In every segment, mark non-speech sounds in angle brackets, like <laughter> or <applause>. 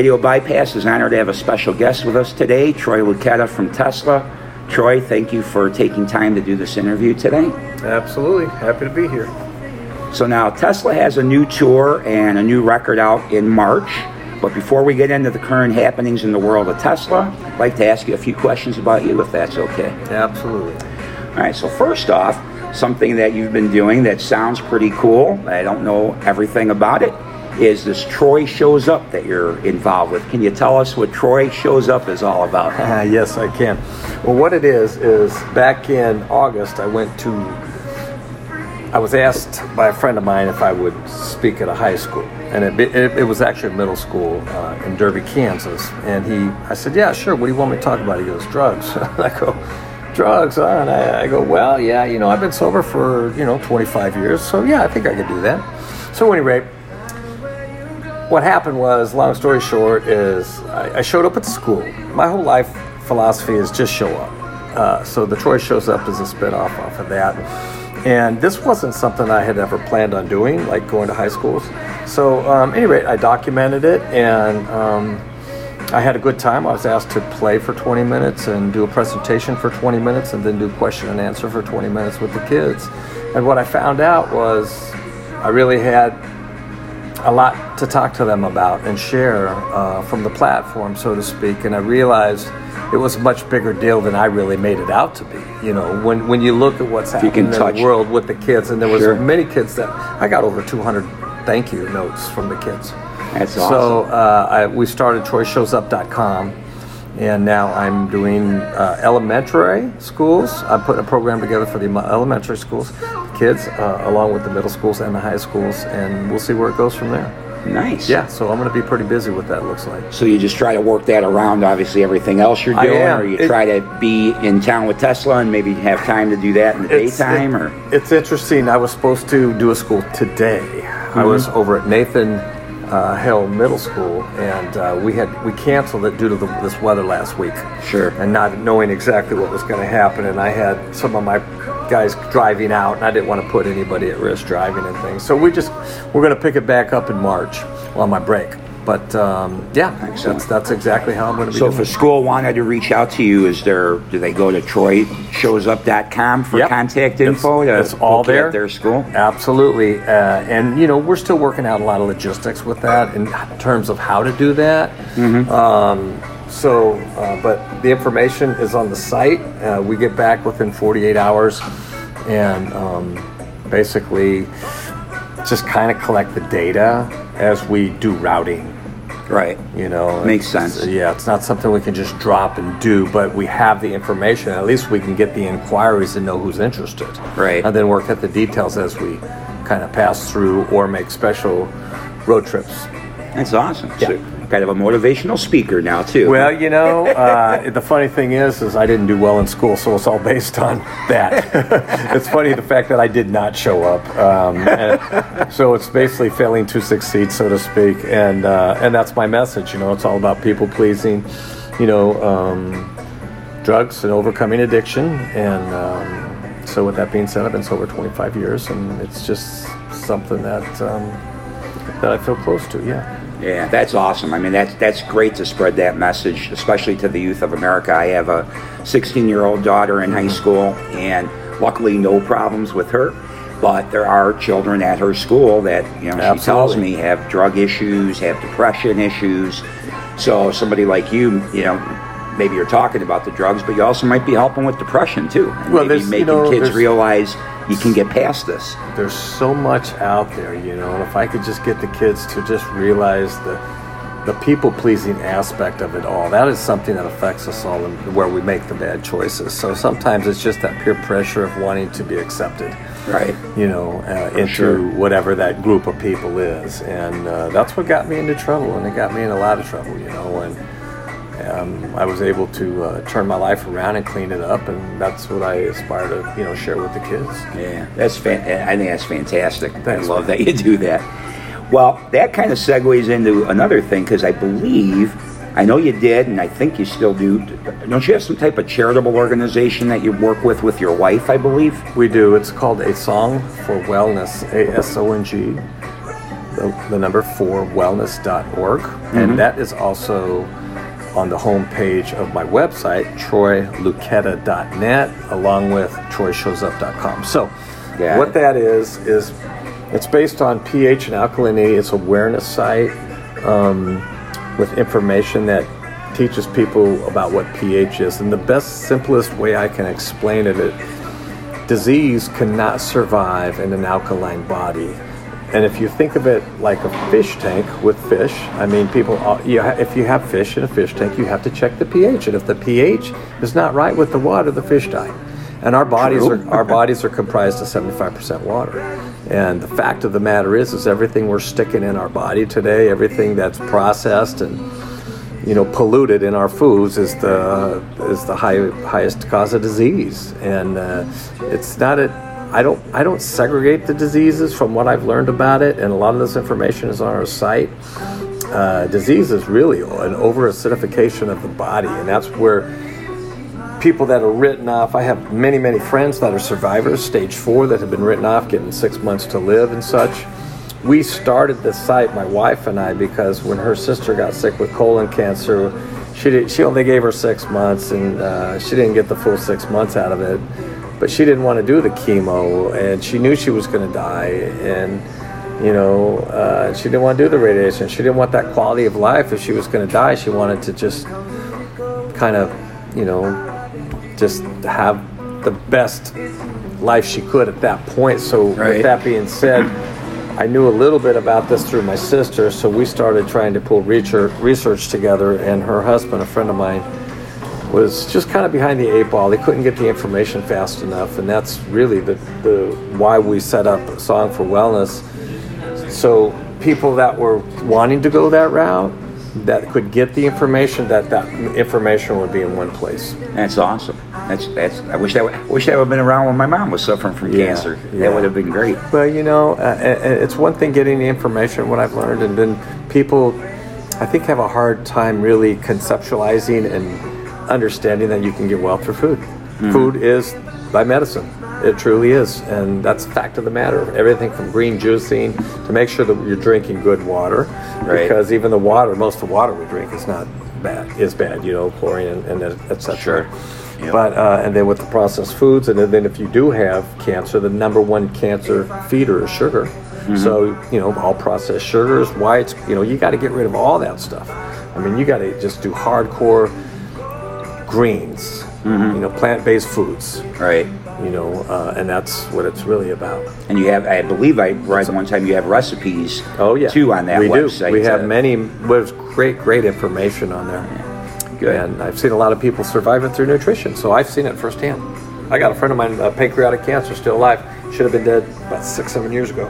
Radio Bypass is honored to have a special guest with us today, Troy Luccketta from Tesla. Troy, thank you for taking time to do this interview today. Absolutely. Happy to be here. So now Tesla has a new tour and a new record out in March. But before we get into the current happenings in the world of Tesla, I'd like to ask you a few questions about you, if that's okay. Absolutely. All right, so first off, something that you've been doing that sounds pretty cool, I don't know everything about it, is this Troy Shows Up that you're involved with. Can you tell us what Troy Shows Up is all about? Uh, yes, I can. Well, what it is, is back in August, I went to, I was asked by a friend of mine if I would speak at a high school. And it, it, it was actually a middle school uh, in Derby, Kansas. And he, I said, yeah, sure. What do you want me to talk about? He goes, drugs. <laughs> I go, drugs, huh? And I, I go, well, yeah, you know, I've been sober for, you know, 25 years. So, yeah, I think I could do that. So, at any rate, what happened was, long story short, is I, I showed up at school. My whole life philosophy is just show up. Uh, so the Troy shows up as a spin-off off of that. And this wasn't something I had ever planned on doing, like going to high schools. So, um, anyway, I documented it and um, I had a good time. I was asked to play for 20 minutes and do a presentation for 20 minutes and then do question and answer for 20 minutes with the kids. And what I found out was I really had a lot to talk to them about and share uh, from the platform, so to speak. And I realized it was a much bigger deal than I really made it out to be. You know, when when you look at what's happening in the world with the kids, and there was Sure. many kids that I got over 200 thank you notes from the kids. That's So awesome. uh, I, we started TroyShowsUp.com, and now I'm doing uh, elementary schools. I'm putting a program together for the elementary schools, kids, uh, along with the middle schools and the high schools, and we'll see where it goes from there. Nice. Yeah, so I'm going to be pretty busy with that. Looks like. So you just try to work that around, obviously, everything else you're doing, or you It- try to be in town with Tesla and maybe have time to do that in the daytime, it- or it's interesting. I was supposed to do a school today. I was Mm-hmm. over at Nathan uh, Hill Middle School, and uh, we had we canceled it due to the, this weather last week. Sure. And not knowing exactly what was going to happen, and I had some of my guys driving out, and I didn't want to put anybody at risk driving and things. So we just we're going to pick it back up in March on my break. But um, yeah, Excellent. that's that's exactly how I'm going to be. So doing if a school wanted to reach out to you, is there? Do they go to Troy TroyShowsUp.com for Yep. contact It's- info? to it's all there. At their school. Absolutely, uh, and you know we're still working out a lot of logistics with that in terms of how to do that. Um, so, uh, but the information is on the site. Uh, we get back within 48 hours, and um, basically just kind of collect the data as we do routing. Right. You know, Makes sense. Yeah, it's not something we can just drop and do, but we have the information. At least we can get the inquiries and know who's interested. Right. And then work at the details as we kind of pass through or make special road trips. That's awesome. Yeah. So kind of a motivational speaker now too. Well, you know, uh, the funny thing is, is I didn't do well in school, so it's all based on that. <laughs> it's funny the fact that I did not show up, um, so it's basically failing to succeed, so to speak, and uh, and that's my message. You know, it's all about people pleasing, you know, um, drugs and overcoming addiction, and um, so with that being said, I've been sober 25 years, and it's just something that um, that I feel close to. Yeah. Yeah, that's awesome. I mean, that's that's great to spread that message, especially to the youth of America. I have a 16-year-old daughter in high school, and luckily no problems with her. But there are children at her school that you know she tells me have drug issues, have depression issues. So somebody like you, you know, maybe you're talking about the drugs, but you also might be helping with depression too. And Well, maybe there's- you making know, kids realize you can get past this. there's so much out there, you know, and if I could just get the kids to just realize the the people pleasing aspect of it all, that is something that affects us all and where we make the bad choices. So sometimes it's just that peer pressure of wanting to be accepted, Right. you know, uh, into sure. whatever that group of people is. And uh, that's what got me into trouble, and it got me in a lot of trouble, you know, and um, I was able to uh, turn my life around and clean it up, and that's what I aspire to, you know, share with the kids. Yeah, that's fan- I think that's fantastic. Thanks, I love man. that you do that. Well, that kind of segues into another thing because I believe, I know you did, and I think you still do. Don't you have some type of charitable organization that you work with with your wife? I believe. We do. It's called A Song for Wellness, A S O N G, the, the number four, wellness.org. And that is also on the homepage of my website, troyluccketta.net, along with troyshowsup.com. So, Got what that is, is it's based on pH and alkalinity. It's awareness site um, with information that teaches people about what pH is. And the best, simplest way I can explain it is disease cannot survive in an alkaline body. And if you think of it like a fish tank with fish, I mean, people, uh, you ha- if you have fish in a fish tank, you have to check the pH. And if the pH is not right with the water, the fish die. And our bodies True. are our bodies are comprised of 75% water. And the fact of the matter is, is everything we're sticking in our body today, everything that's processed and you know polluted in our foods is the is the high, highest cause of disease and uh, it's not a I don't I don't segregate the diseases from what I've learned about it and a lot of this information is on our site uh, disease is really an over acidification of the body and that's where people that are written off I have many many friends that are survivors stage four that have been written off getting six months to live and such we started this site, my wife and I, because when her sister got sick with colon cancer, she did, she only gave her six months, and uh, she didn't get the full six months out of it. But she didn't want to do the chemo, and she knew she was going to die, and you know, uh, she didn't want to do the radiation. She didn't want that quality of life. If she was going to die, she wanted to just kind of, you know, just have the best life she could at that point. So, Right. with that being said, I knew a little bit about this through my sister, so we started trying to pull research, research together. And her husband, a friend of mine, was just kind of behind the eight ball. They couldn't get the information fast enough, and that's really the, the why we set up a song for wellness. So people that were wanting to go that route, that could get the information, that that information would be in one place. That's awesome. That's that's. I wish that would, I wish that would have been around when my mom was suffering from Yeah, cancer. yeah. That would have been great. But you know, uh, uh, it's one thing getting the information, what I've learned, and then people, I think, have a hard time really conceptualizing and understanding that you can get well through food. Food is by medicine. It truly is, and that's the fact of the matter. Everything from green juicing to make sure that you're drinking good water, Right. because even the water, most of the water we drink is not bad. Is bad, you know, chlorine and, and etc. Sure. Yep. But uh, and then with the processed foods, and then if you do have cancer, the number one cancer feeder is sugar. Mm-hmm. So you know all processed sugars, whites. You know you got to get rid of all that stuff. I mean you got to just do hardcore greens. Mm-hmm. You know plant-based foods. Right. You know, uh, and that's what it's really about. And you have, I believe, I read one time you have recipes. Oh yeah, Too on that we website. do. We have many. There's great, great information on there. Good. And I've seen a lot of people survive it through nutrition, so I've seen it firsthand. I got a friend of mine, uh, pancreatic cancer, still alive. Should have been dead about six, seven years ago.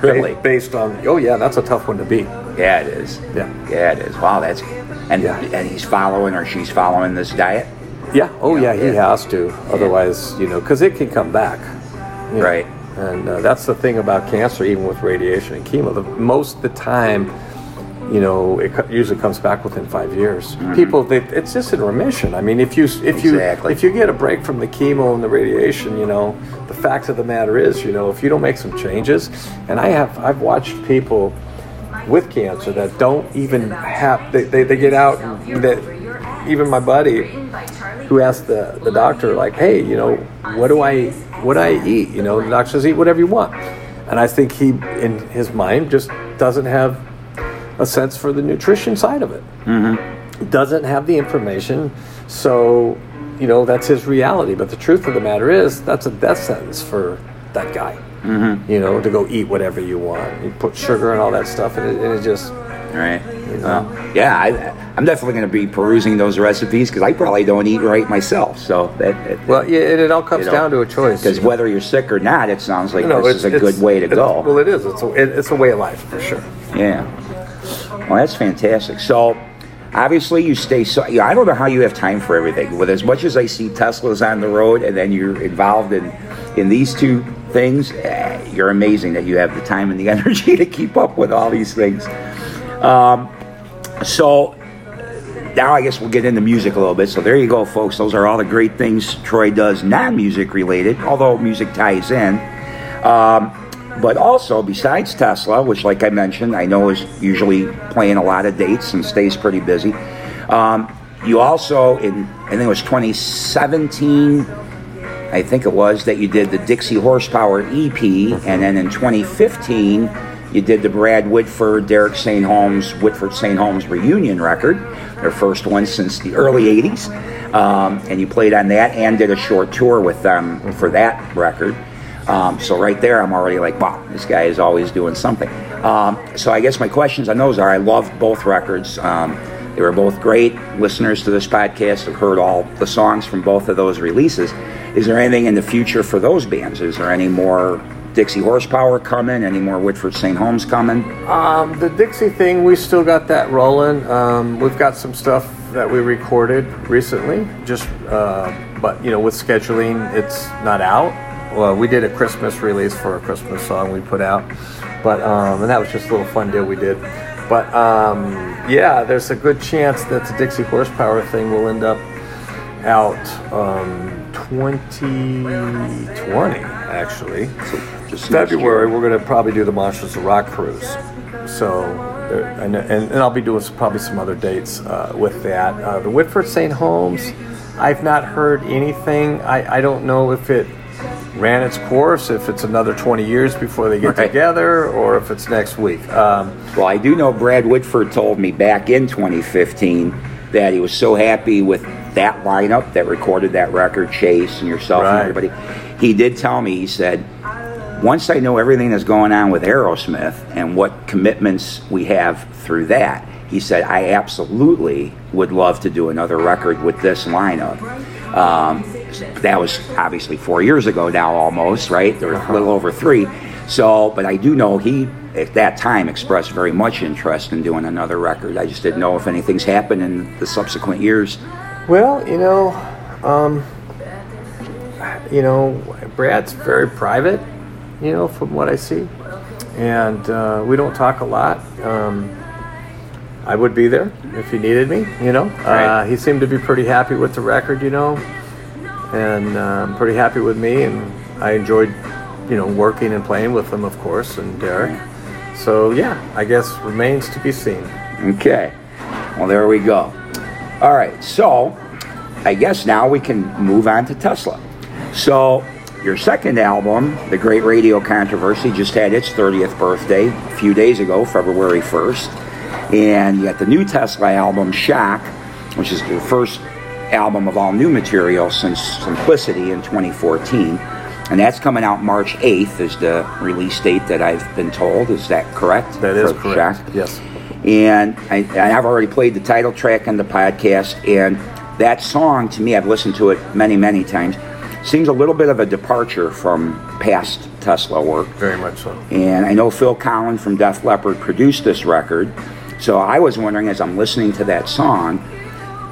Really? Based on, oh yeah, that's a tough one to beat. Yeah, it is. Yeah. Yeah, it is. Wow, that's. And Yeah. and he's following or she's following this diet. Yeah. Oh yeah, he Yeah. has to. Otherwise, you know, because it can come back. you know. Right. And uh, that's the thing about cancer, even with radiation and chemo. The, most of the time, you know, it usually comes back within five years. People, they, it's just in remission. I mean, if you if you Exactly. if you get a break from the chemo and the radiation, you know, the fact of the matter is, you know, if you don't make some changes, and I have I've watched people with cancer that don't even have they, they, they get out and that even my buddy who asked the, the doctor like hey you know what do i what do i eat? You know the doctor says eat whatever you want. And i think he in his mind just doesn't have a sense for the nutrition side of it. Mm-hmm. Doesn't have the information. So you know that's his reality. But the truth of the matter is that's a death sentence for that guy Mm-hmm. you know to go eat whatever you want you put sugar and all that stuff and it, and it just Right. know? Well, yeah, I, I'm definitely going to be perusing those recipes because I probably don't eat right myself. So that. that well yeah it, it all comes You down to a choice Because whether you're sick or not, it sounds like You this is a good way to go. Well, it is. It's a, it, it's a way of life for sure. Yeah. Well, that's fantastic. So, obviously, you stay. So, yeah, I don't know how you have time for everything. With as much as I see Teslas on the road, and then you're involved in in these two things, eh, you're amazing that you have the time and the <laughs> energy to keep up with all these things. Um, so. Now I guess we'll get into music a little bit. So there you go, folks. Those are all the great things Troy does, non-music related, although music ties in. Um, but also, besides Tesla, which, like I mentioned, I know is usually playing a lot of dates and stays pretty busy, um, you also, in I think it was 2017, I think it was, that you did the Dixie Horsepower EP, and then in 2015, you did the Brad Whitford, Derek St. Holmes, Whitford St. Holmes reunion record, their first one since the early 80s. Um, and you played on that and did a short tour with them for that record. Um, so right there, I'm already like, wow, this guy is always doing something. Um, so I guess my questions on those are: I love both records. Um, they were both great. Listeners to this podcast have heard all the songs from both of those releases. Is there anything in the future for those bands? Is there any more Dixie Horsepower coming? Any more Whitford St. Holmes coming? Um, the Dixie thing, we still got that rolling. Um, we've got some stuff that we recorded recently, just uh, but you know, with scheduling, it's not out. Well, we did a Christmas release for a Christmas song we put out, but um, and that was just a little fun deal we did. But um, yeah, there's a good chance that the Dixie Horsepower thing will end up out um, 2020 actually. Just February, we're going to probably do the Monsters of Rock cruise. So, and, and, and I'll be doing some, probably some other dates uh, with that. Uh, the Whitford St. Holmes, I've not heard anything. I, I don't know if it ran its course, if it's another 20 years before they get Right. together, or if it's next week. Um, Well, I do know Brad Whitford told me back in 2015 that he was so happy with that lineup that recorded that record, Chase and yourself Right. and everybody. He did tell me, he said, once I know everything that's going on with Aerosmith and what commitments we have through that, he he said, I absolutely would love to do another record with this lineup. Um, that was obviously four years ago now, almost, right? Or a little over three. So, but I do know he, at that time, expressed very much interest in doing another record. I just didn't know if anything's happened in the subsequent years. Well, you know, um, you know, Brad's very private, you know, from what I see, and uh, we don't talk a lot. Um, I would be there if he needed me, you know. Uh, he seemed to be pretty happy with the record, you know, and um, pretty happy with me, and I enjoyed, you know, working and playing with them, of course, and Derek. So yeah, I guess remains to be seen. Okay. Well, there we go. All right. So, I guess now we can move on to Tesla. So, your second album, The Great Radio Controversy, just had its 30th birthday a few days ago, February 1st. And you got the new Tesla album, Shock, which is the first album of all new material since Simplicity in 2014. And that's coming out March 8th, is the release date that I've been told. Is that correct? That is correct. Shock? Yes. and I, and I've already played the title track on the podcast. And that song, to me, I've listened to it many, many times. Seems a little bit of a departure from past Tesla work. Very much so. And I know Phil Collen from Def Leppard produced this record. So I was wondering, as I'm listening to that song,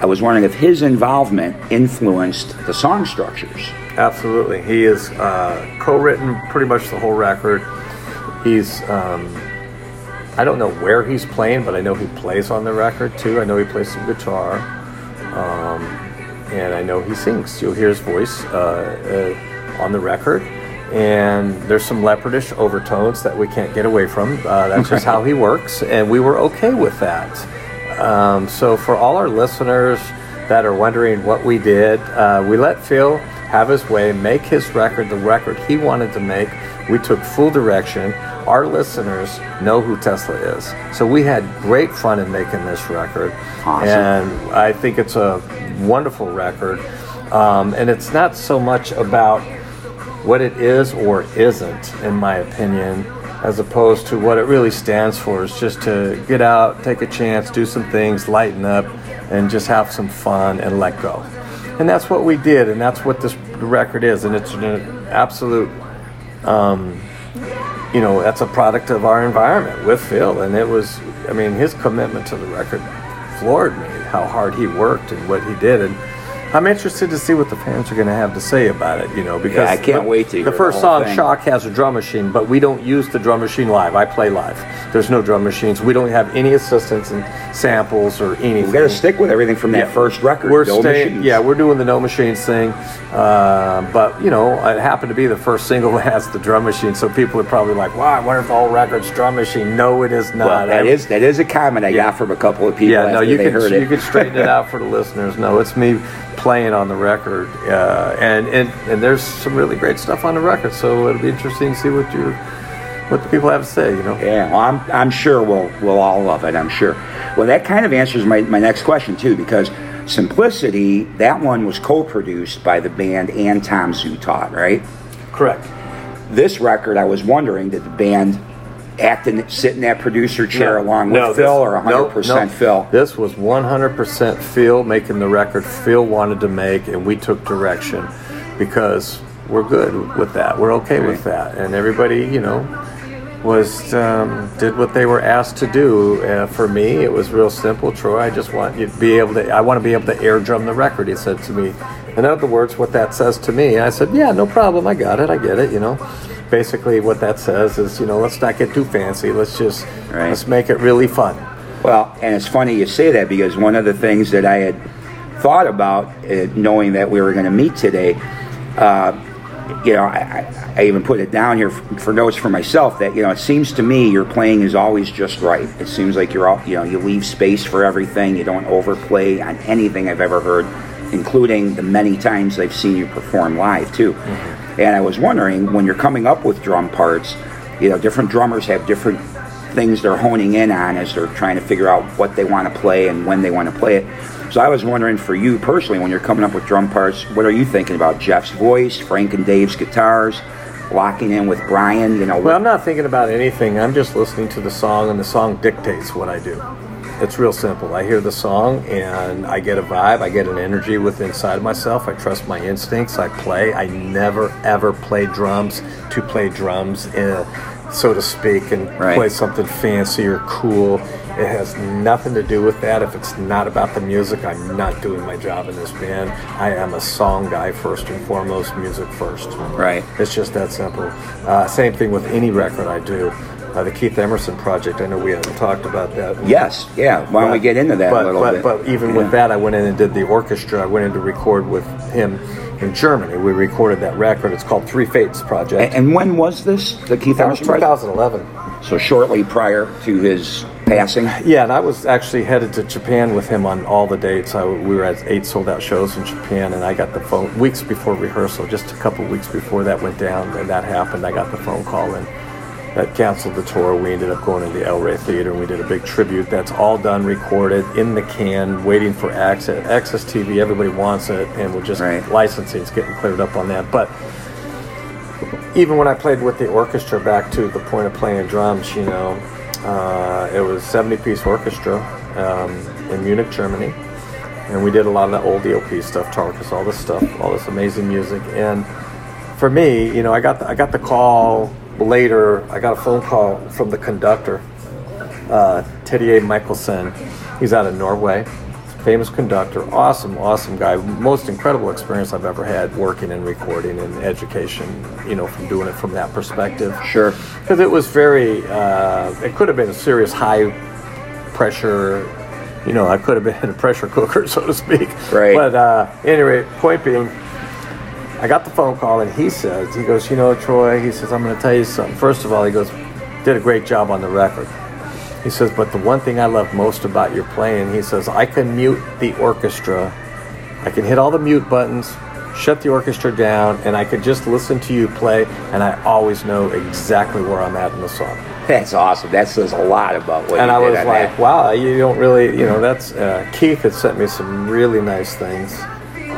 I was wondering if his involvement influenced the song structures. Absolutely. He has uh, co-written pretty much the whole record. He's um, I don't know where he's playing, but I know he plays on the record too. I know he plays some guitar, um, and I know he sings. You'll hear his voice uh, uh, on the record. And there's some leopardish overtones that we can't get away from. Uh, that's just how he works, and we were okay with that. Um, so, for all our listeners that are wondering what we did, uh, we let Phil have his way, make his record the record he wanted to make. We took full direction. Our listeners know who Tesla is. So, we had great fun in making this record. Awesome. And I think it's a wonderful record. Um, and it's not so much about what it is or isn't, in my opinion, as opposed to what it really stands for is just to get out, take a chance, do some things, lighten up, and just have some fun and let go. And that's what we did, and that's what this record is, and it's an absolute, um, you know, that's a product of our environment with Phil, and it was, I mean, his commitment to the record floored me, how hard he worked and what he did, and I'm interested to see what the fans are going to have to say about it, you know, because I can't the- wait to hear The the first whole song, thing. Shock, has a drum machine, but we don't use the drum machine live. I play live. There's no drum machines. We don't have any assistance and samples or anything. We got to stick with everything from that Yeah. first record. We're no staying, machines. yeah, we're doing the no machines thing, uh, but you know, it happened to be the first single <laughs> that has the drum machine, so people are probably like, "Wow, I wonder if all record's drum machine." No, it is not. Well, that I- is that is a comment I got from a couple of people yeah, no, you can you can straighten it out for the listeners. No, it's me playing on the record, uh, and and and there's some really great stuff on the record. So it'll be interesting to see what you what the people have to say. You know. Yeah, well, I'm, I'm sure we'll, we'll all love it, I'm sure. Well, that kind of answers my, my next question, too, because Simplicity, that one was co produced by the band and Tom Zutaut, right? Correct. This record, I was wondering, did the band act in, sit in that producer chair along with No, Phil this- or 100% no, no. Phil? This was 100% Phil making the record Phil wanted to make, and we took direction because we're good with that. We're okay with that, and everybody, you know, was um, did what they were asked to do. Uh, for me, it was real simple. Troy, I just want you to be able to. I want to be able to air drum the record. He said to me. In other words, what that says to me, I said, yeah, no problem. I got it. I get it. You know. Basically, what that says is, you know, let's not get too fancy. Let's just Right. let's make it really fun. Well, and it's funny you say that because one of the things that I had thought about, uh, knowing that we were going to meet today, uh, you know, I, I, even put it down here for, for notes for myself that you know it seems to me your playing is always just right. It seems like you're all, you know you leave space for everything. You don't overplay on anything I've ever heard, including the many times I've seen you perform live too. Mm-hmm. And I was wondering when you're coming up with drum parts, you know, different drummers have different things they're honing in on as they're trying to figure out what they want to play and when they want to play it. So I was wondering for you personally, when you're coming up with drum parts, what are you thinking about Jeff's voice, Frank and Dave's guitars, locking in with Brian? You know, Well, I'm not thinking about anything. I'm just listening to the song, and the song dictates what I do. It's real simple. I hear the song and I get a vibe. I get an energy within inside of myself. I trust my instincts. I play. I never ever play drums to play drums, uh, so to speak, and Right. play something fancy or cool. It has nothing to do with that. If it's not about the music, I'm not doing my job in this band. I am a song guy first and foremost, music first. Right. It's just that simple. Uh, same thing with any record I do. Uh, the Keith Emerson project. I know we haven't talked about that. Yes, yeah. Why don't we get into that but, a little but, bit? But even Yeah. with that, I went in and did the orchestra. I went in to record with him in Germany. We recorded that record. It's called Three Fates Project. And, and when was this? The Keith that was Emerson project? 2011. So shortly prior to his passing. Yeah, and I was actually headed to Japan with him on all the dates. I, we were at eight sold out shows in Japan, and I got the phone weeks before rehearsal, just a couple weeks before that went down, and that happened. I got the phone call and that canceled the tour. We ended up going to the El Rey Theater, and we did a big tribute. That's all done, recorded in the can, waiting for access. AXS TV, everybody wants it, and we're just Right. It's getting cleared up on that. But even when I played with the orchestra, back to the point of playing drums, you know, uh, it was 70 piece orchestra um, in Munich, Germany. And we did a lot of that old ELP stuff, Tarkus, all this stuff, all this amazing music. And for me, you know, I got the, I got the call later. I got a phone call from the conductor, uh, Terje Mikkelsen. He's out of Norway, famous conductor, awesome, awesome guy. Most incredible experience I've ever had working and recording and education. You know, from doing it from that perspective Sure. because it was very uh, it could have been a serious high pressure you know i could have been a pressure cooker <laughs> so to speak Right. but uh, anyway point being i got the phone call and he says he goes you know troy he says i'm going to tell you something first of all he goes did a great job on the record he says but the one thing i love most about your playing he says i can mute the orchestra I can hit all the mute buttons, shut the orchestra down, and I could just listen to you play, and I always know exactly where I'm at in the song. That's awesome. That says a lot about what And I was like, that. wow, you don't really, you know, that's uh, Keith had sent me some really nice things,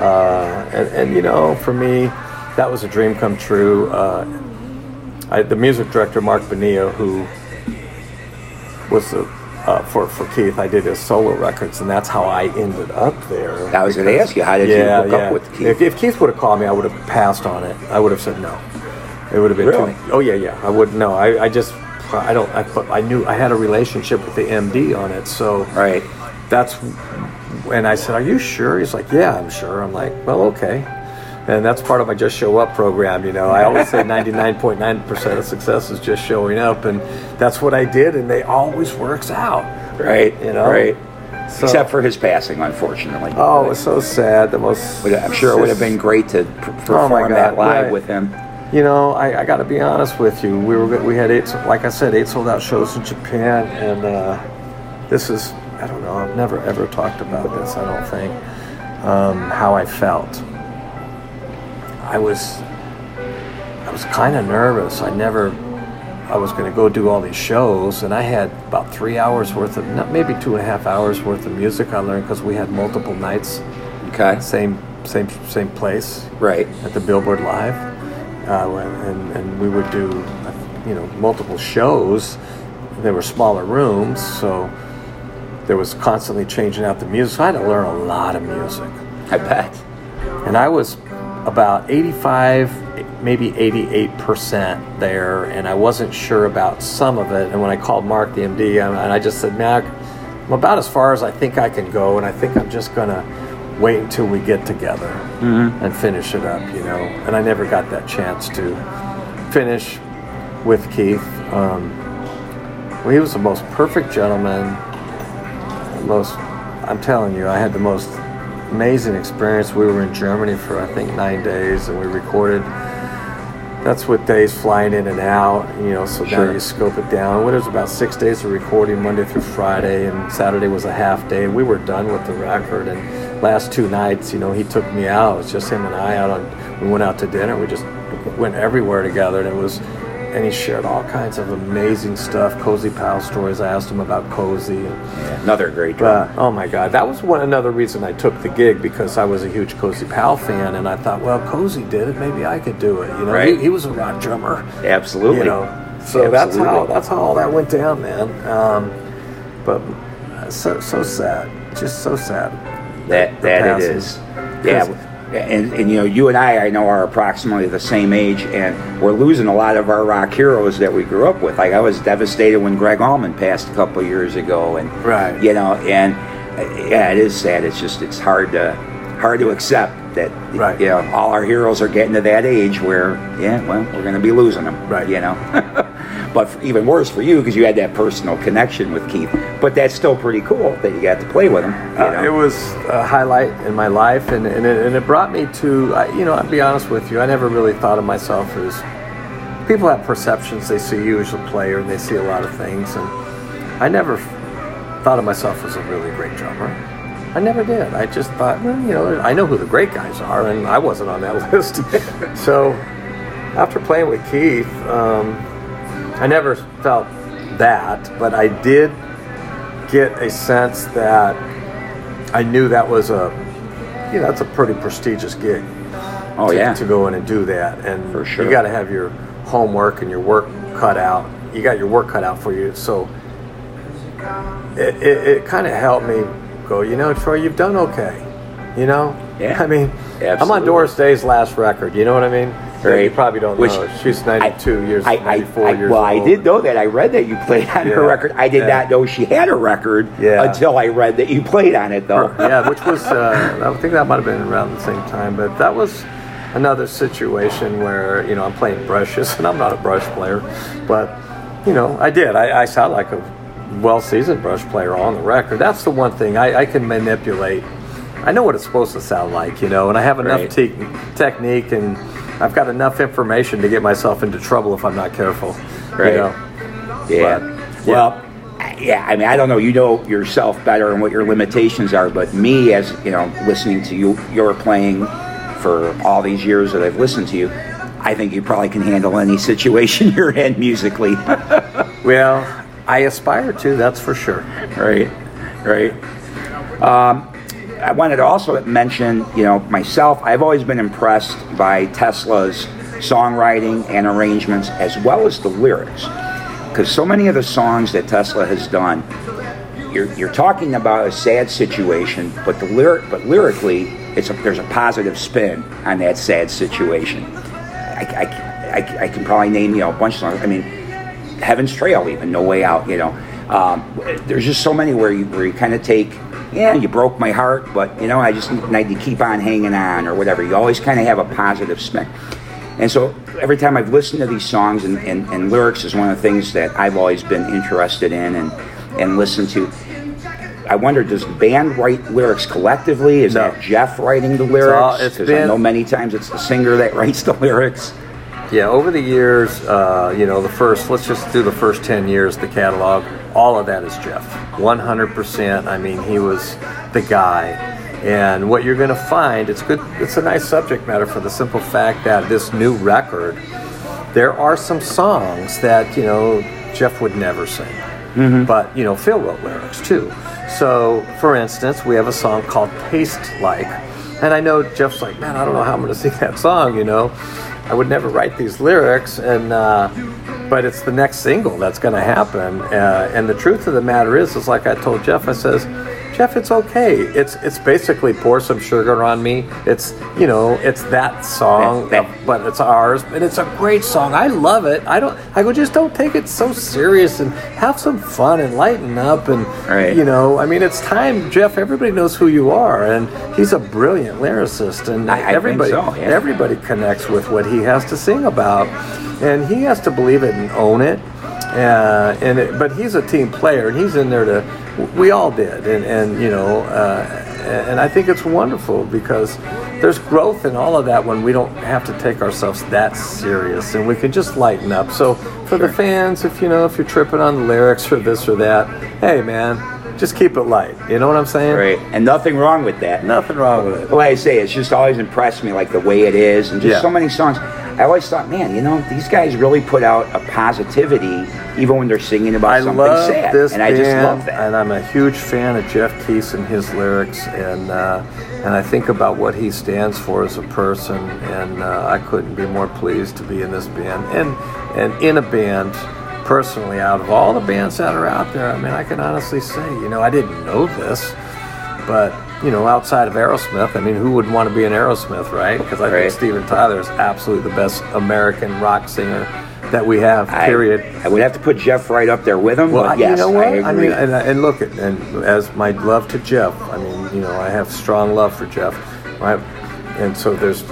uh, and, and you know, for me, that was a dream come true. Uh, I, the music director Marc Bonilla, who was the, uh, for for Keith, I did his solo records, and that's how I ended up there. I was going to ask you, how did yeah, you hook yeah. up with Keith? If, if Keith would have called me, I would have passed on it. I would have said no. It would have been Really? too. Oh yeah, yeah. I would no. I, I just I don't. I I knew I had a relationship with the MD on it, so right. that's. And I said, "Are you sure?" He's like, "Yeah, I'm sure." I'm like, "Well, okay." And that's part of my just show up program. You know, I always say 99.9% of success is just showing up, and that's what I did, and they always works out. Right. You know? Right. So, Except for his passing, unfortunately. oh, it was so sad. The most. I'm sure it would have been great to pr- perform Oh my that live right. with him. You know, I, I got to be honest with you. We were we had eight, like I said, eight sold out shows in Japan, and uh, this is I don't know. I've never ever talked about this. I don't think um, how I felt. I was I was kind of nervous. I never I was going to go do all these shows, and I had about three hours worth of, not maybe two and a half hours worth of music I learned because we had multiple nights, Okay. same same same place Right. at the Billboard Live, uh, and and we would do, you know, multiple shows. There were smaller rooms, so there was constantly changing out the music. So I had to learn a lot of music, I bet. and I was about 85, maybe 88 percent there, and I wasn't sure about some of it. And when I called Mark, the MD, and I just said, Mark, I'm about as far as I think I can go, and I think I'm just gonna wait until we get together and finish it up, you know. And I never got that chance to finish with Keith. Um, well, he was the most perfect gentleman. Most, I'm telling you, I had the most amazing experience. We were in Germany for I think nine days, and we recorded. That's with days flying in and out, you know. So now you scope it down. Well, it was about six days of recording, Monday through Friday, and Saturday was a half day. We were done with the record, and last two nights, you know, he took me out. It was just him and I out on. We went out to dinner. We just went everywhere together, and it was. And he shared all kinds of amazing stuff, Cozy Powell stories. I asked him about Cozy. Yeah, another great drummer. but oh my God, that was one another reason I took the gig because I was a huge Cozy Powell fan, and I thought, well, Cozy did it, maybe I could do it. You know, Right. he, he was a rock drummer. Absolutely. You know, so that's how that's how all that went down, man. Um, but uh, so so sad, just so sad. That that it is. Yeah. And, and you know, you and I, I know, are approximately the same age, and we're losing a lot of our rock heroes that we grew up with. Like I was devastated when Gregg Allman passed a couple of years ago, and Right. you know, and yeah, it is sad. It's just it's hard to hard to accept that Right. you know all our heroes are getting to that age where yeah, well, we're going to be losing them, Right. You know. <laughs> But even worse for you because you had that personal connection with Keith. But that's still pretty cool that you got to play with him. You Uh, it was a highlight in my life, and, and, it, and it brought me to, you know, I'll be honest with you, I never really thought of myself as. People have perceptions. They see you as a player, and they see a lot of things, and I never thought of myself as a really great drummer. I never did. I just thought, well, you know, I know who the great guys are, and I wasn't on that <laughs> list. so, after playing with Keith, um, I never felt that, but I did get a sense that I knew that was a, you know, that's a pretty prestigious gig. oh to, yeah. to go in and do that, and For sure. you got to have your homework and your work cut out. You got your work cut out for you, so it, it, it kind of helped me go. You know, Troy, you've done okay. You know, Yeah. I mean, I'm on Absolutely. Doris Day's last record. You know what I mean? Right. You probably don't Which know. She's 92 years, I, 94 I, years well, old. I did know that. I read that you played on her record. I did Yeah. not know she had a record Yeah. until I read that you played on it, though. yeah, which was uh, I think that might have been around the same time, but that was another situation where you know I'm playing brushes and I'm not a brush player, but you know I did. I, I sound like a well-seasoned brush player on the record. That's the one thing I, I can manipulate. I know what it's supposed to sound like, you know, and I have enough Right. te- technique and I've got enough information to get myself into trouble if I'm not careful. Right. You know? Yeah. But, well, yeah. I mean, I don't know. You know yourself better and what your limitations are. But me, as you know, listening to you, your playing for all these years that I've listened to you, I think you probably can handle any <laughs> situation you're in musically. <laughs> Well, I aspire to, that's for sure. right, right. Um, I wanted to also mention, you know, myself. I've always been impressed by Tesla's songwriting and arrangements, as well as the lyrics, because so many of the songs that Tesla has done, you're, you're talking about a sad situation, but the lyric, but lyrically, it's a, there's a positive spin on that sad situation. I, I, I, I can probably name you know a bunch of songs. I mean, Heaven's Trail, even No Way Out. You know, um, there's just so many where you where you kind of take, yeah, you broke my heart, but you know, I just need to keep on hanging on or whatever. You always kind of have a positive spin. And so every time I've listened to these songs and, and, and lyrics is one of the things that I've always been interested in and, and listened to. I wonder, does the band write lyrics collectively? Is No. that Jeff writing the lyrics? Because I know many times it's the singer that writes the <laughs> lyrics. Yeah, over the years, uh, you know, the first, let's just do the first 10 years, the catalog, all of that is Jeff. 100%. I mean, he was the guy. And what you're going to find, it's good, it's a nice subject matter for the simple fact that this new record, there are some songs that, you know, Jeff would never sing. But, you know, Phil wrote lyrics too. So, for instance, we have a song called Taste Like. And I know Jeff's like, man, I don't know how I'm going to sing that song, you know. I would never write these lyrics, and uh, but it's the next single that's going to happen. Uh, and the truth of the matter is, is like I told Jeff, I says, Jeff, it's okay. It's it's basically pour some sugar on me. It's you know, it's that song, <laughs> but it's ours, and it's a great song. I love it. I don't. I go, just don't take it so serious and have some fun and lighten up and Right. you know. I mean, it's time, Jeff. Everybody knows who you are, and he's a brilliant lyricist, and I- I think everybody so, yeah. everybody connects with what he has to sing about, and he has to believe it and own it. Uh, and it, but he's a team player, and he's in there to. We all did, and and you know, uh, and I think it's wonderful because there's growth in all of that when we don't have to take ourselves that serious, and we can just lighten up. So for the fans, if you know if you're tripping on the lyrics or this or that, hey man, just keep it light. You know what I'm saying? Right. And nothing wrong with that. Nothing wrong with it. Like I say, it's just always impressed me, like the way it is, and just Yeah. so many songs. I always thought, man, you know, these guys really put out a positivity, even when they're singing about I something love sad. and I band, just love that. and I'm a huge fan of Jeff Keith and his lyrics, and uh, and I think about what he stands for as a person, and uh, I couldn't be more pleased to be in this band and and in a band personally, out of all the bands that are out there, I mean, I can honestly say, you know, I didn't know this, but you know, outside of Aerosmith, I mean, who wouldn't want to be an Aerosmith, right? Because I Right. think Steven Tyler is absolutely the best American rock singer that we have. Period. I, would have to put Jeff right up there with him, Well, but I- yes, you know what? I I, mean, and, and look, at and as my love to Jeff, I mean, you know, I have strong love for Jeff, right? And so there's,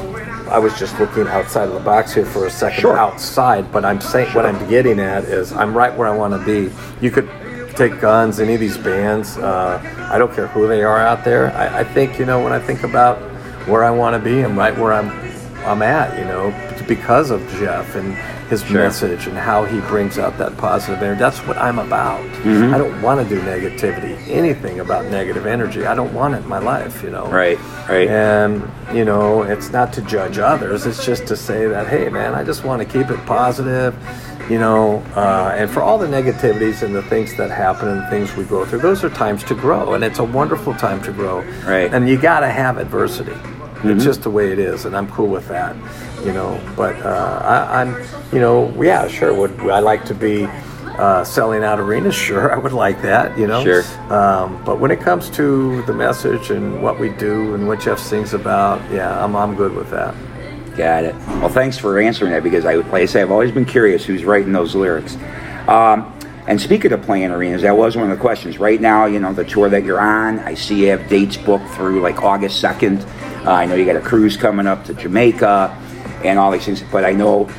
I was just looking outside of the box here for a second, Sure. outside, but I'm saying what I'm getting at is I'm right where I want to be. You could take Guns, any of these bands, uh, I don't care who they are out there. I, I think you know when I think about where I want to be, I'm right where I'm, I'm at. You know, because of Jeff and his message and how he brings out that positive energy. That's what I'm about. Mm-hmm. I don't want to do negativity, anything about negative energy. I don't want it in my life, you know. right, right. And, you know, it's not to judge others, it's just to say that, hey, man, I just want to keep it positive, you know, uh, and for all the negativities and the things that happen and things we go through, those are times to grow, and it's a wonderful time to grow. Right. And you got to have adversity. It's just the way it is, and I'm cool with that, you know. But uh, I, I'm, you know, yeah, sure. Would I like to be uh, selling out arenas? <laughs> Sure, I would like that, you know. Sure. Um, but when it comes to the message and what we do and what Jeff sings about, yeah, I'm, I'm good with that. Got it. Well, thanks for answering that because I, like I say, I've always been curious who's writing those lyrics. Um, and speaking of playing arenas, that was one of the questions. Right now, you know, the tour that you're on, I see you have dates booked through like August 2nd. Uh, I know you got a cruise coming up to Jamaica and all these things, but I know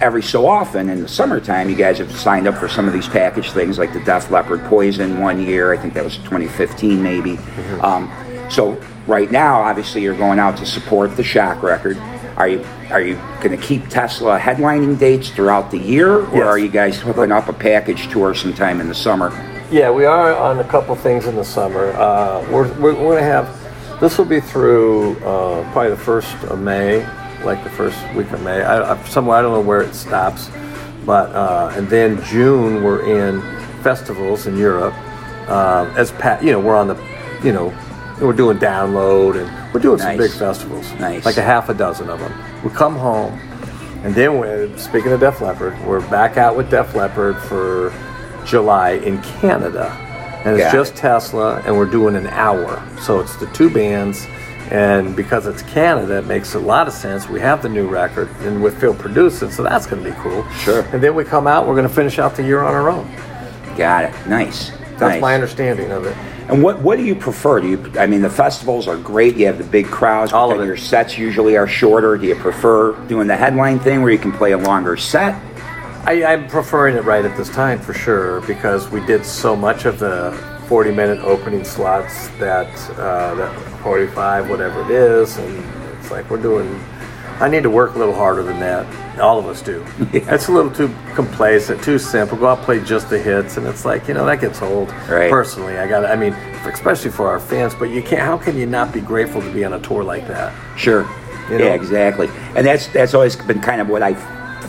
every so often in the summertime, you guys have signed up for some of these package things like the Def Leppard Poison one year. I think that was 2015 maybe. Um, so right now, obviously, you're going out to support the Shock record. Are you are you going to keep Tesla headlining dates throughout the year, or Yes. are you guys hooking up a package tour sometime in the summer? Yeah, we are on a couple things in the summer. Uh, we're we're, we're going to have this will be through uh, probably the first of May, like the first week of May. I, I, somewhere I don't know where it stops, but uh, and then June we're in festivals in Europe. Uh, as Pat, you know, we're on the, you know, we're doing download and we're doing some big festivals, Nice. like a half a dozen of them. We come home, and then we're speaking of Def Leppard, we're back out with Def Leppard for July in Canada, and it's Got just it. Tesla, and we're doing an hour. So it's the two bands, and because it's Canada, it makes a lot of sense. We have the new record, and with Phil producing, so that's going to be cool. Sure. And then we come out, we're going to finish out the year on our own. Got it. Nice. That's nice. my understanding of it. And what what do you prefer? Do you? I mean, the festivals are great. You have the big crowds. All of it. Your sets usually are shorter. Do you prefer doing the headline thing where you can play a longer set? I, I'm preferring it right at this time for sure because we did so much of the 40 minute opening slots that uh, that 45 whatever it is, and it's like we're doing. I need to work a little harder than that. All of us do. <laughs> It's a little too complacent, too simple. Go out and play just the hits, and it's like you know that gets old. Right. Personally, I got. I mean, especially for our fans, but you can't. How can you not be grateful to be on a tour like that? Sure. You know? Yeah, exactly. And that's that's always been kind of what I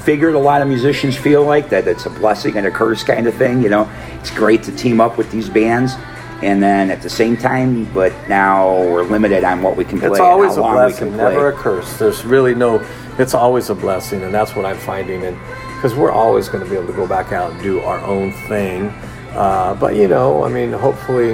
figured a lot of musicians feel like that it's a blessing and a curse kind of thing. You know, it's great to team up with these bands. And then at the same time, but now we're limited on what we can play. It's always a blessing, never a curse. There's really no. It's always a blessing, and that's what I'm finding. And because we're always going to be able to go back out and do our own thing. Uh, but you know, I mean, hopefully,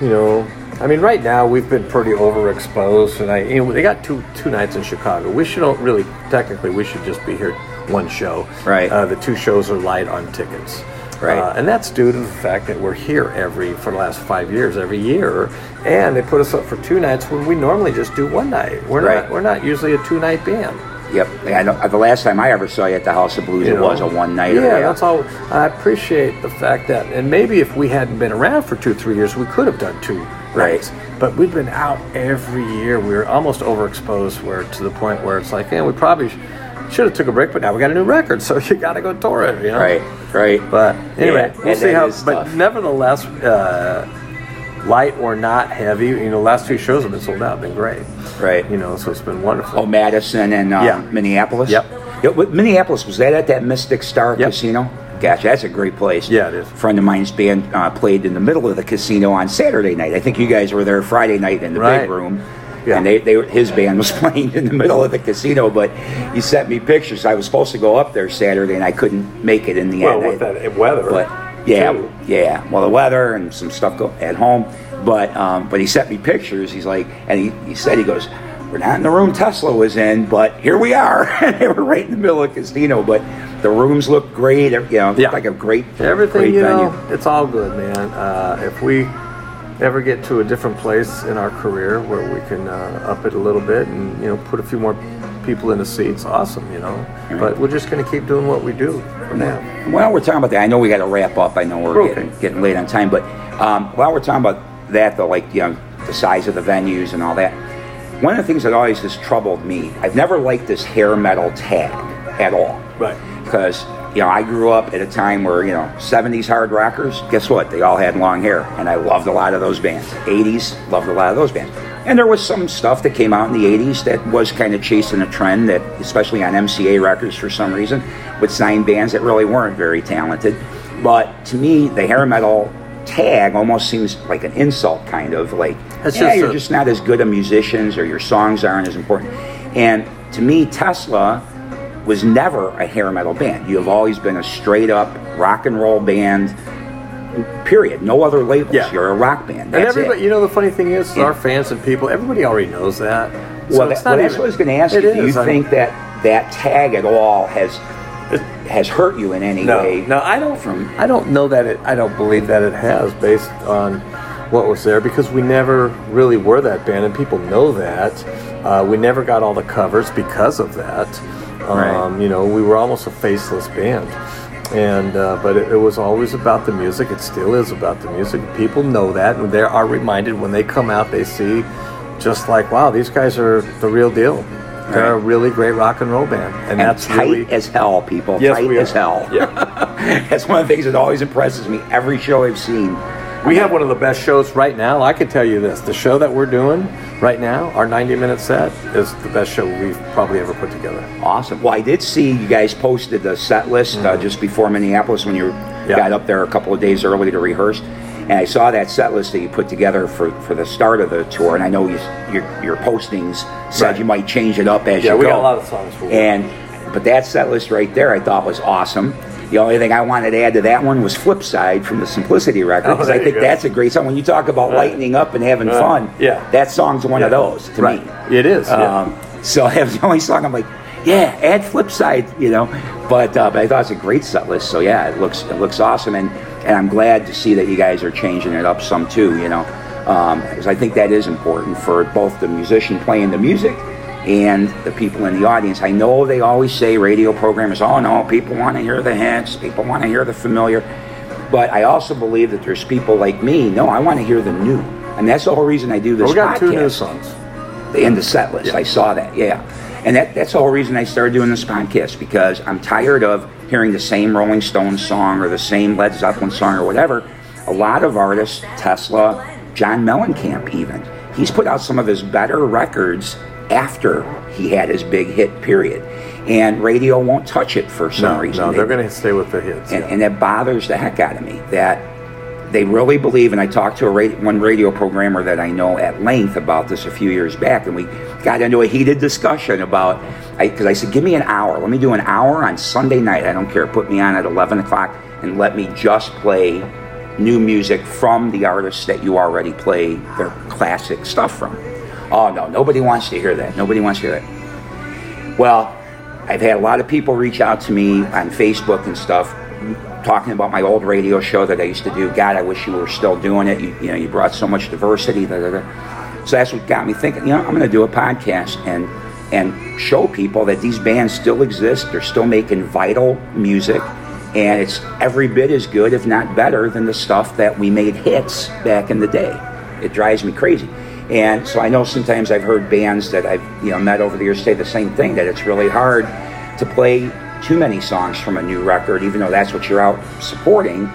you know, I mean, right now we've been pretty overexposed, and I, you know, they got two two nights in Chicago. We should don't really technically we should just be here one show. Right. Uh, the two shows are light on tickets. Right. Uh, and that's due to the fact that we're here every for the last five years, every year, and they put us up for two nights when we normally just do one night. We're Right. not we're not usually a two night band. Yep. Yeah, I the last time I ever saw you at the House of Blues, you it know? was a one night. Yeah, that's all. I appreciate the fact that, and maybe if we hadn't been around for two three years, we could have done two Right. nights. But we've been out every year. We're almost overexposed, where to the point where it's like, yeah, we probably sh- should have took a break, but now we got a new record, so <laughs> you got to go tour it. You know? Right. Right. But anyway, Yeah, we'll see how. But tough. nevertheless, uh, light or not heavy, you know, last two shows have been sold out. Been great. Right. You know, so it's been wonderful. Oh, Madison and uh, Yeah. Minneapolis. Yep. Yeah, Minneapolis was that at that Mystic Star Yep. Casino? Gotcha. That's a great place. Yeah, it is. A friend of mine's band uh, played in the middle of the casino on Saturday night. I think you guys were there Friday night in the Right. big room. Yeah. And they, they were- his band was <laughs> playing in the middle of the casino, but he sent me pictures. I was supposed to go up there Saturday, and I couldn't make it in the Well, end. with I- that weather. but yeah, too. yeah. Well, the weather and some stuff go at home, but um, but he sent me pictures. He's like, and he, he said he goes, we're not in the room Tesla was in, but here we are. <laughs> and they were right in the middle of the casino, but the rooms look great. You know, Yeah. like a great Everything, great you venue. know, it's all good, man. Uh, if we ever get to a different place in our career where we can uh, up it a little bit and you know put a few more people in the seats, awesome, you know. But we're just going to keep doing what we do for now. While we're talking about that, I know we got to wrap up. I know we're We're getting, getting late on time, but um, while we're talking about that, though, like you know, the size of the venues and all that, one of the things that always has troubled me, I've never liked this hair metal tag at all. Right. Because you know, I grew up at a time where you know, '70s hard rockers. Guess what? They all had long hair, and I loved a lot of those bands. '80s, loved a lot of those bands. And there was some stuff that came out in the '80s that was kind of chasing a trend that, especially on MCA records, for some reason, would sign bands that really weren't very talented. But to me, the hair metal tag almost seems like an insult, kind of like, It's yeah, just you're a- just not as good a musicians, or your songs aren't as important. And to me, Tesla was never a hair metal band. You have always been a straight up rock and roll band. Period. No other labels. Yeah. You're a rock band. And That's everybody, it. you know, the funny thing is, Yeah. our fans and people, everybody already knows that. So well, that, not well, that's even- what I was going to ask you. Do you I mean- think that that tag at all has <laughs> has hurt you in any No, way? no, I don't. From I don't know that it. I don't believe that it has, based on what was there, because we never really were that band, and people know that. Uh, we never got all the covers because of that. Um, You know, we were almost a faceless band, and uh, but it, it was always about the music. It still is about the music. People know that, and they are reminded when they come out. They see, just like, wow, these guys are the real deal. They're a really great rock and roll band, and, and that's tight really as hell, people. Yes, tight as hell. Yeah. <laughs> that's one of the things that always impresses me. Every show I've seen. We have one of the best shows right now. I can tell you this: the show that we're doing right now, our 90-minute set, is the best show we've probably ever put together. Awesome. Well, I did see you guys posted the set list uh, just before Minneapolis when you Mm-hmm. Yeah. got up there a couple of days early to rehearse. And I saw that set list that you put together for, for the start of the tour. And I know you, your, your postings said Right. you might change it up as Yeah, you go. Yeah, we got a lot of songs for And but that set list right there, I thought was awesome. The only thing I wanted to add to that one was Flipside from the Simplicity record Oh, because there I think that's a great song. When you talk about Right. lightening up and having Right. fun, Yeah. that song's one of those to Right. me. It is. yeah. Um, so <laughs> that was the only song I'm like, yeah, add flip side, you know. But, uh, but I thought it's a great set list. So yeah, it looks it looks awesome, and and I'm glad to see that you guys are changing it up some too, you know, because I think that is important for both the musician playing the music and the people in the audience. I know they always say radio programmers, oh no, people want to hear the hits, people want to hear the familiar. But I also believe that there's people like me. No, I want to hear the new, and that's the whole reason I do this. we got two new songs. in the set list. I saw that, yeah. And that, that's the whole reason I started doing this podcast because I'm tired of hearing the same Rolling Stones song or the same Led Zeppelin song or whatever. A lot of artists, Tesla, John Mellencamp even, he's put out some of his better records after he had his big hit period. And radio won't touch it for some No, reason. no, They- they're going to stay with the hits. and, yeah. and that bothers the heck out of me that they really believe and i talked to a radio, one radio programmer that i know at length about this a few years back and we got into a heated discussion about because I, said give me an hour let me do an hour on sunday night i don't care put me on at 11 o'clock and let me just play new music from the artists that you already play their classic stuff from oh no nobody wants to hear that nobody wants to hear that well, I've had a lot of people reach out to me on Facebook and stuff, talking about my old radio show that I used to do. God, I wish you were still doing it. You, you know, you brought so much diversity. Da, da, da. So that's what got me thinking. You know, I'm going to do a podcast and and show people that these bands still exist. They're still making vital music, and it's every bit as good, if not better, than the stuff that we made hits back in the day. It drives me crazy. And so I know sometimes I've heard bands that I've you know met over the years say the same thing that it's really hard to play too many songs from a new record, even though that's what you're out supporting,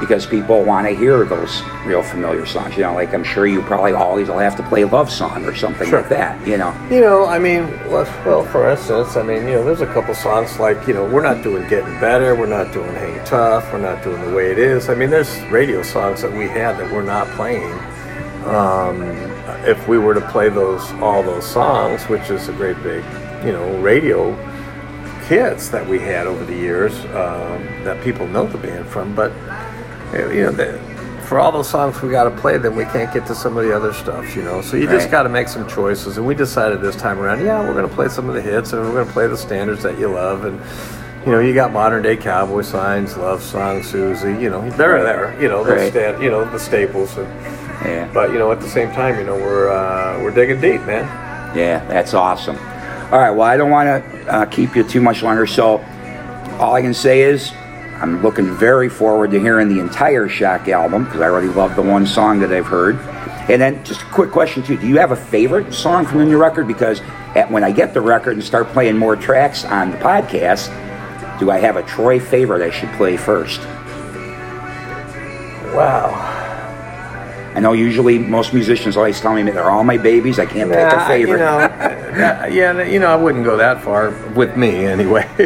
because people want to hear those real familiar songs. You know, like I'm sure you probably always will have to play a Love Song or something Sure. like that. You know, You know, I mean, well, well, for instance, I mean, you know, there's a couple songs like, you know, we're not doing Getting Better, we're not doing Hang Tough, we're not doing The Way It Is. I mean, there's radio songs that we have that we're not playing um, if we were to play those all those songs, which is a great big, you know, radio hits that we had over the years um, that people know the band from, but uh, you know, the, for all those songs we got to play, then we can't get to some of the other stuff, you know. So you just got to make some choices, and we decided this time around, yeah, we're going to play some of the hits, and we're going to play the standards that you love, and you know, you got modern day cowboy signs, love song, Susie, you know, they're there, you know, those Right. stand, you know, the staples, and, Yeah. but you know, at the same time, you know, we're uh, we're digging deep, man. Yeah, that's awesome. All right, well, I don't want to uh, keep you too much longer, so all I can say is I'm looking very forward to hearing the entire Shock album because I already love the one song that I've heard. And then, just a quick question too: Do you have a favorite song from the new record? Because at, when I get the record and start playing more tracks on the podcast, do I have a Troy favorite I should play first? Wow. I know usually most musicians always tell me they're all my babies. I can't pick a favorite. You know, <laughs> uh, yeah, you know, I wouldn't go that far with me anyway. <laughs>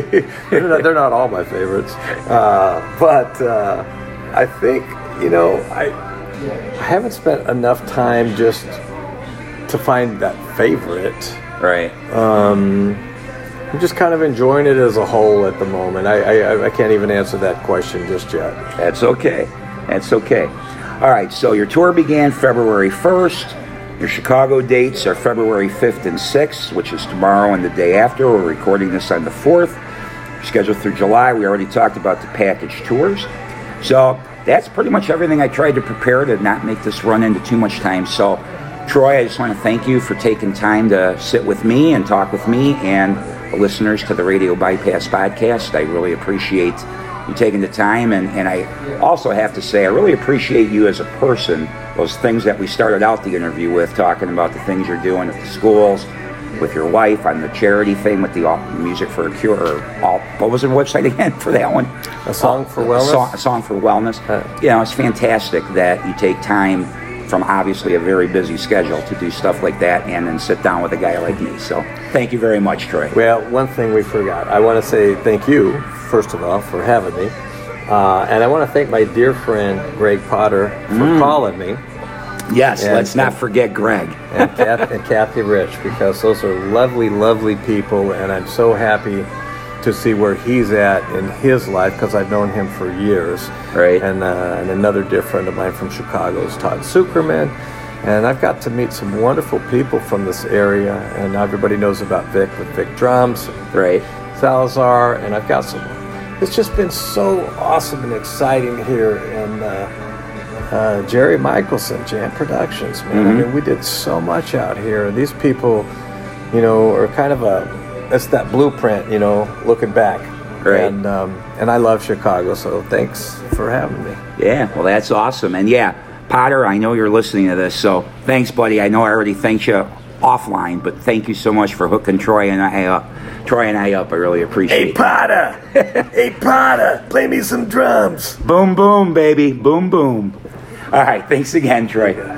they're, not, they're not all my favorites, uh, but uh, I think you know I I haven't spent enough time just to find that favorite. right. I'm just kind of enjoying it as a whole at the moment. I I, I can't even answer that question just yet. That's okay. That's okay. All right, so your tour began February 1st. Your Chicago dates are February 5th and 6th, which is tomorrow and the day after. We're recording this on the 4th. Scheduled through July. We already talked about the package tours. So that's pretty much everything I tried to prepare to not make this run into too much time. So, Troy, I just want to thank you for taking time to sit with me and talk with me and the listeners to the Radio Bypass podcast. I really appreciate you taking the time. And, and I also have to say, I really appreciate you as a person. Those things that we started out the interview with, talking about the things you're doing at the schools, with your wife on the charity thing with the all, music for a cure. Or all, what was the website <laughs> again for that one? A Song for A Wellness? song, a song for wellness. Uh. you know, it's fantastic that you take time from obviously a very busy schedule to do stuff like that and then sit down with a guy like me. So thank you very much, Troy. Well, one thing we forgot. I want to say thank you, first of all, for having me. Uh, and I want to thank my dear friend Greg Potter for Mm. calling me Yes, And- let's not forget Greg. and, Kath, and Kathy Rich because those are lovely, lovely people. And I'm so happy to see where he's at in his life because I've known him for years. Right. And, uh, and another dear friend of mine from Chicago is Todd Suckerman. And I've got to meet some wonderful people from this area. And everybody knows about Vic with Vic Drums. Right. Salazar, and I've got some. It's just been so awesome and exciting here, and uh, uh, Jerry Mickelson, Jam Productions, man. I mean, we did so much out here. These people, you know, are kind of a. It's that blueprint, you know, looking back. Right. And um, and I love Chicago, so thanks for having me. Yeah, well, that's awesome. And yeah, Potter, I know you're listening to this, so thanks, buddy. I know I already thanked you offline, but thank you so much for hooking Troy and I up. Troy and I up. I really appreciate it. Hey Potter, <laughs> hey Potter, play me some drums. Boom, boom, baby. Boom, boom. All right. Thanks again, Troy.